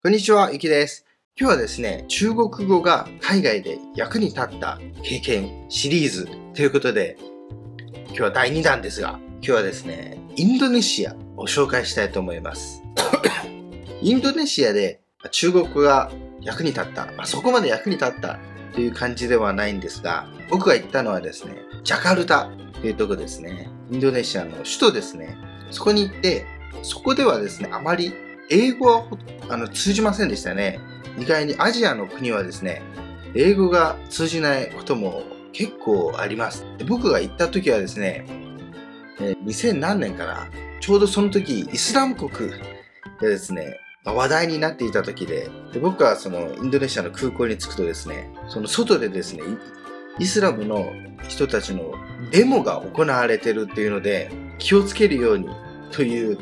こんにちは、ゆきです。今日はですね、中国語が海外で役に立った経験シリーズということで、今日は第2弾ですが、今日はですね、インドネシアを紹介したいと思います。インドネシアで中国語が役に立った、まあ、そこまで役に立ったという感じではないんですが、僕が行ったのはですね、ジャカルタというとこですね。インドネシアの首都ですね。そこに行って、そこではですね、あまり英語はあの通じませんでしたね。意外にアジアの国はですね、英語が通じないことも結構あります。で僕が行った時はですね、え2000何年かな、ちょうどその時、イスラム国でですね、ま話題になっていた時でで、僕はそのインドネシアの空港に着くとですね、その外でですね、イスラムの人たちのデモが行われてるっていうので、気をつけるようにという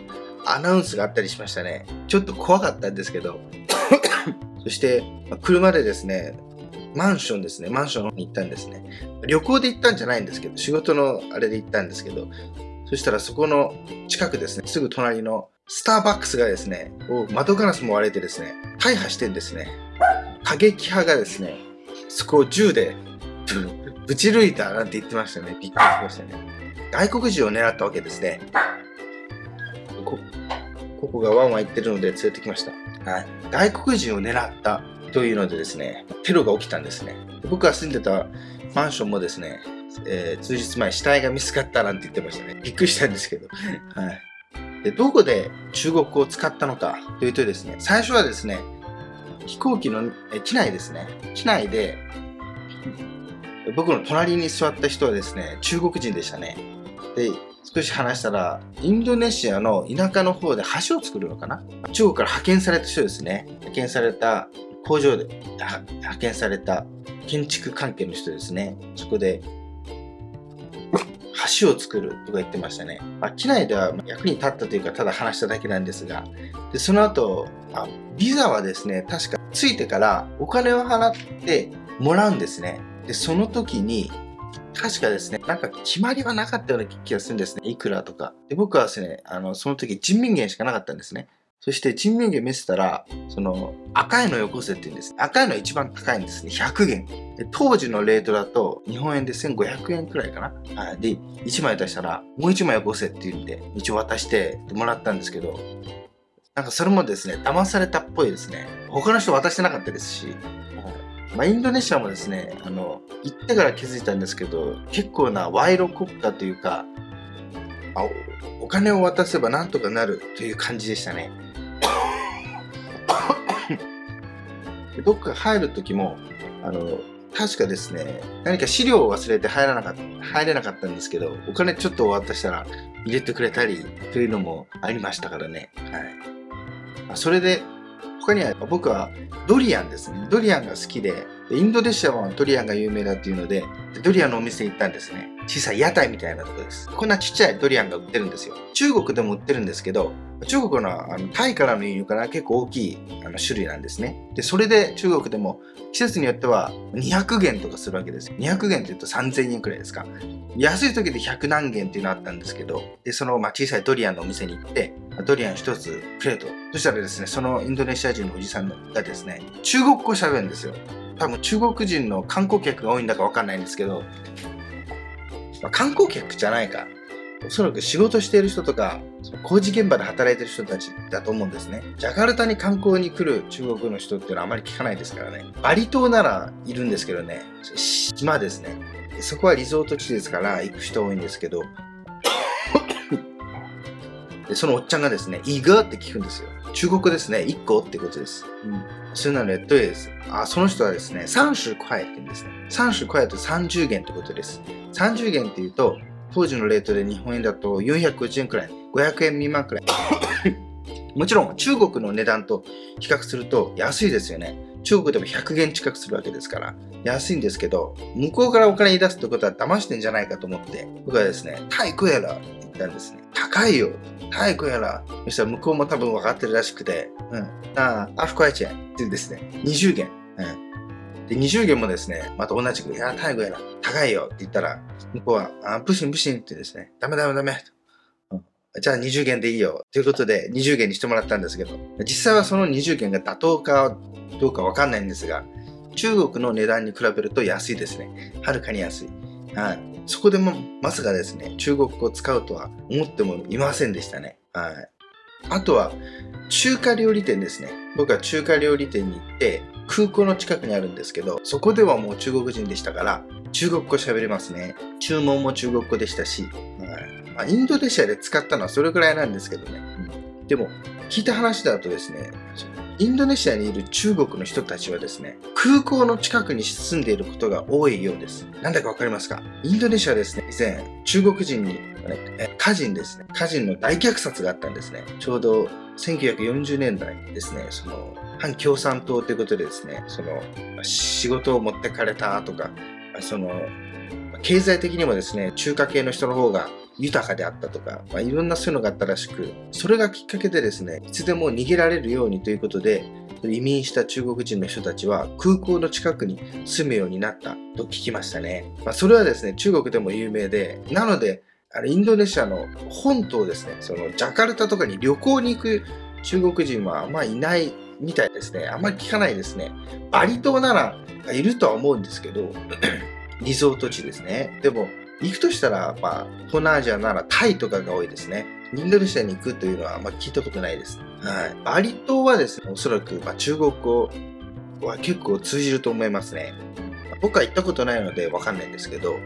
アナウンスがあったりしましたね。ちょっと怖かったんですけど。そして、車でですね、マンションですね、マンションに行ったんですね。旅行で行ったんじゃないんですけど、仕事のあれで行ったんですけど、そしたらそこの近くですね、すぐ隣のスターバックスがですね、窓ガラスも割れてですね、大破してんですね。過激派がですね、そこを銃でぶち抜いたなんて言ってましたね。びっくりしましたね。外国人を狙ったわけですね。こここがワンワン言ってるので連れてきました。はい。外国人を狙ったというのでですね、テロが起きたんですね。僕が住んでたマンションもですね、えー数日前死体が見つかったなんて言ってましたね。びっくりしたんですけど。はい。で、どこで中国語を使ったのかというとですね、最初はですね、飛行機のえ機内ですね。機内で、僕の隣に座った人はですね、中国人でしたね。で、少し話したら、インドネシアの田舎の方で橋を作るのかな？中国から派遣された人ですね。派遣された工場で派遣された建築関係の人ですね。そこで橋を作るとか言ってましたね。まあ、機内では役に立ったというか、ただ話しただけなんですが、でその後あ、ビザはですね、確かついてからお金を払ってもらうんですね。で、その時に、確かですね、なんか決まりはなかったような気がするんですね。いくらとか。で、僕はですね、あの、その時人民元しかなかったんですね。そして人民元見せたら、その赤いのよこせって言うんです。赤いの一番高いんですね。100元。で当時のレートだと日本円で1500円くらいかな。はい。で、1枚出したらもう1枚よこせって言うんで、一応渡してもらったんですけど、なんかそれもですね、騙されたっぽいですね。他の人渡してなかったですし、まあ、インドネシアもですね、あの、行ってから気づいたんですけど、結構な賄賂国家というか、あお金を渡せばなんとかなるという感じでしたね。どっか入る時も、あの、確かですね、何か資料を忘れて入らなかった、入れなかったんですけど、お金ちょっと渡したら入れてくれたりというのもありましたからね。はい。それで、他には僕はドリアンですね。ドリアンが好きで、インドネシアはドリアンが有名だっていうので、ドリアンのお店行ったんですね。小さい屋台みたいなとこです。こんなちっちゃいドリアンが売ってるんですよ。中国でも売ってるんですけど、中国のあのタイからの輸入から結構大きいあの種類なんですね。で、それで中国でも季節によっては200元とかするわけです。200元って言うと3000円くらいですか。安い時で100何元っていうのあったんですけど、で、その、まあ、小さいドリアンのお店に行って、ドリアン一つくれと。そしたらですね、そのインドネシア人のおじさんがですね、中国語喋るんですよ。多分中国人の観光客が多いんだかわかんないんですけど、まあ、観光客じゃないか。おそらく仕事している人とか、工事現場で働いてる人たちだと思うんですね。ジャカルタに観光に来る中国の人っていうのはあまり聞かないですからね。バリ島ならいるんですけどね、島ですね。そこはリゾート地ですから行く人多いんですけど、でそのおっちゃんがですね、イガーって聞くんですよ。中国語ですね、1個ってことです。うん。それなので、どうですあ、その人はですね、30塊って言うんですね。30塊と30元ってことです。30元っていうと、当時のレートで日本円だと450円くらい、500円未満くらい。もちろん中国の値段と比較すると安いですよね。中国でも100元近くするわけですから安いんですけど、向こうからお金に出すってことは騙してんじゃないかと思って、僕はですね、タイクやらったんですね。高いよ。タイクやら。そしたら向こうも多分分かってるらしくて、うん。ああ、アフコエチェンっていうですね、20元。うん。で、20元もですね、また同じく、いや、タイクやら、高いよって言ったら、向こうは、あ、ブシンブシンってですね、ダメダメダメ。じゃあ20元でいいよ。ということで20元にしてもらったんですけど、実際はその20元が妥当かどうかわかんないんですが、中国の値段に比べると安いですね。はるかに安い。はい。そこでもまさかですね、中国語を使うとは思ってもいませんでしたね。はい。あとは、中華料理店ですね。僕は中華料理店に行って、空港の近くにあるんですけど、そこではもう中国人でしたから、中国語喋れますね。注文も中国語でしたし、はいまあ、インドネシアで使ったのはそれくらいなんですけどね。うん、でも、聞いた話だとですね、インドネシアにいる中国の人たちはですね、空港の近くに住んでいることが多いようです。なんだかわかりますか？インドネシアですね、以前、中国人に、ね、家人ですね、家人の大虐殺があったんですね。ちょうど1940年代ですね、その、反共産党ということでですね、その、仕事を持ってかれたとか、その、経済的にもですね、中華系の人の方が豊かであったとか、まあ、いろんなそういうのがあったらしく、それがきっかけでですね、いつでも逃げられるようにということで、移民した中国人の人たちは空港の近くに住むようになったと聞きましたね。まあ、それはですね、中国でも有名で、なので、あれインドネシアの本島ですね、そのジャカルタとかに旅行に行く中国人はあんまいないみたいですね。あんまり聞かないですね。バリ島ならいるとは思うんですけど、リゾート地ですね。でも、行くとしたら、まあ、東南アジアならタイとかが多いですね。インドネシアに行くというのはあ聞いたことないです。はい。バリ島はですね、おそらく、まあ、中国語は結構通じると思いますね。僕は行ったことないのでわかんないんですけど、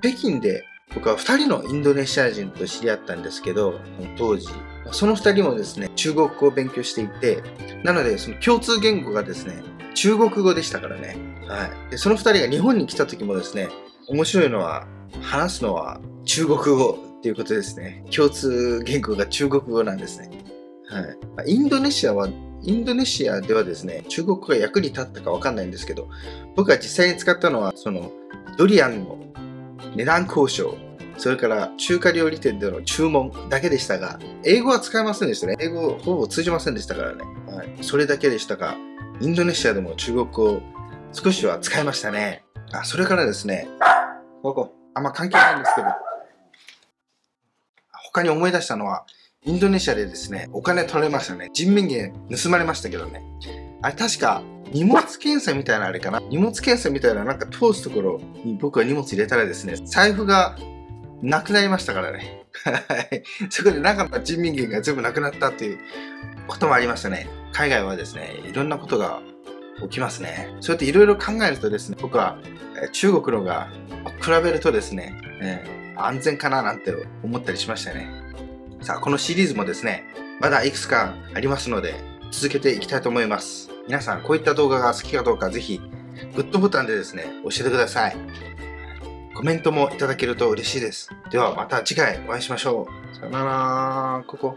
北京で僕は2人のインドネシア人と知り合ったんですけど、当時、その2人もですね、中国語を勉強していて、なのでその共通言語がですね、中国語でしたからね。はい。でその2人が日本に来た時もですね、面白いのは、話すのは中国語っていうことですね。共通言語が中国語なんですね。はい。インドネシアは、インドネシアではですね、中国語が役に立ったかわかんないんですけど、僕が実際に使ったのは、その、ドリアンの値段交渉、それから中華料理店での注文だけでしたが、英語は使えませんでしたね。英語ほぼ通じませんでしたからね。はい。それだけでしたが、インドネシアでも中国語少しは使いましたね。あ、それからですね、ここ、あんま関係ないんですけど、他に思い出したのは、インドネシアでですね、お金取られましたね。人民元盗まれましたけどね。あれ確か、荷物検査みたいなあれかな？荷物検査みたいななんか通すところに僕は荷物入れたらですね、財布がなくなりましたからね。そこで中の人民元が全部なくなったっていうこともありましたね。海外はですね、いろんなことが起きますね。そうやっていろいろ考えるとですね、僕は中国のが比べるとですね、えー、安全かななんて思ったりしましたね。さあ、このシリーズもですね、まだいくつかありますので、続けていきたいと思います。皆さん、こういった動画が好きかどうか、ぜひ、グッドボタンでですね、教えてください。コメントもいただけると嬉しいです。では、また次回お会いしましょう。さよなら、ここ。